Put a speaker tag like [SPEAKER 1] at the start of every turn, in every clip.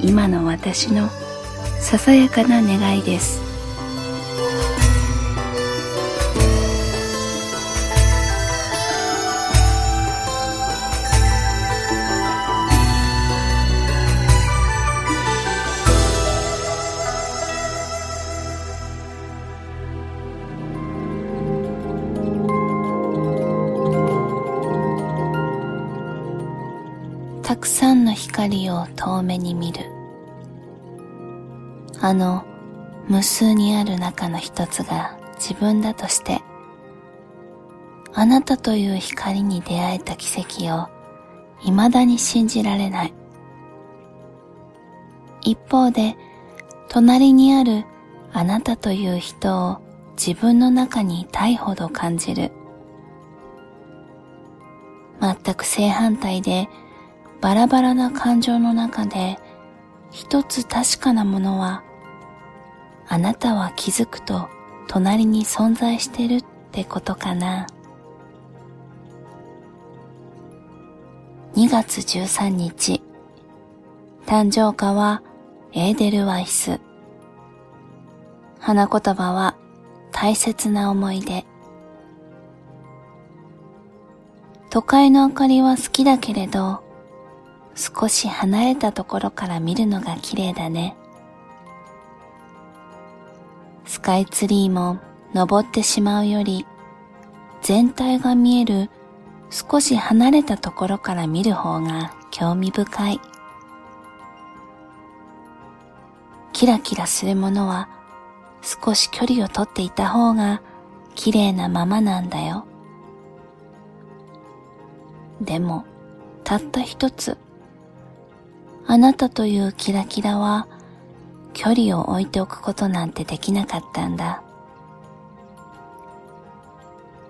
[SPEAKER 1] 今の私のささやかな願いです。さんの光を遠目に見る。あの無数にある中の一つが自分だとしてあなたという光に出会えた奇跡を未だに信じられない。一方で隣にあるあなたという人を自分の中にいたいほど感じる。全く正反対でバラバラな感情の中で一つ確かなものはあなたは気づくと隣に存在してるってことかな。2月13日。誕生花はエーデルワイス。花言葉は大切な思い出。都会の明かりは好きだけれど少し離れたところから見るのが綺麗だね。スカイツリーも登ってしまうより全体が見える少し離れたところから見る方が興味深い。キラキラするものは少し距離をとっていた方が綺麗なままなんだよ。でもたった一つあなたというキラキラは距離を置いておくことなんてできなかったんだ。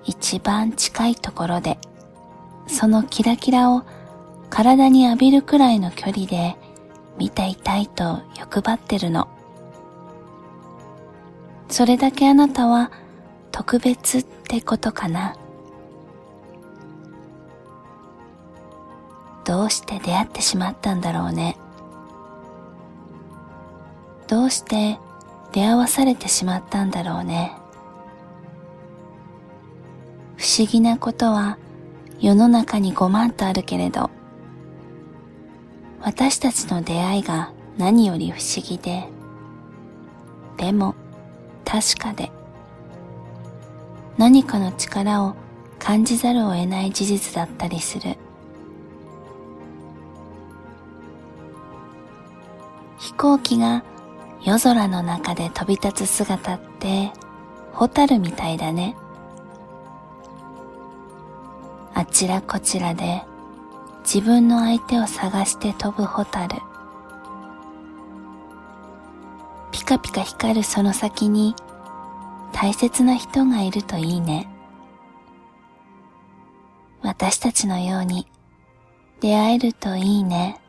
[SPEAKER 1] 一番近いところでそのキラキラを体に浴びるくらいの距離で見ていたいと欲張ってるの。それだけあなたは特別ってことかな。どうして出会ってしまったんだろうね。どうして出会わされてしまったんだろうね。不思議なことは世の中に5万とあるけれど私たちの出会いが何より不思議ででも確かで何かの力を感じざるを得ない事実だったりする。行機が夜空の中で飛び立つ姿ってホタルみたいだね。あちらこちらで自分の相手を探して飛ぶホタル。ピカピカ光るその先に大切な人がいるといいね。私たちのように出会えるといいね。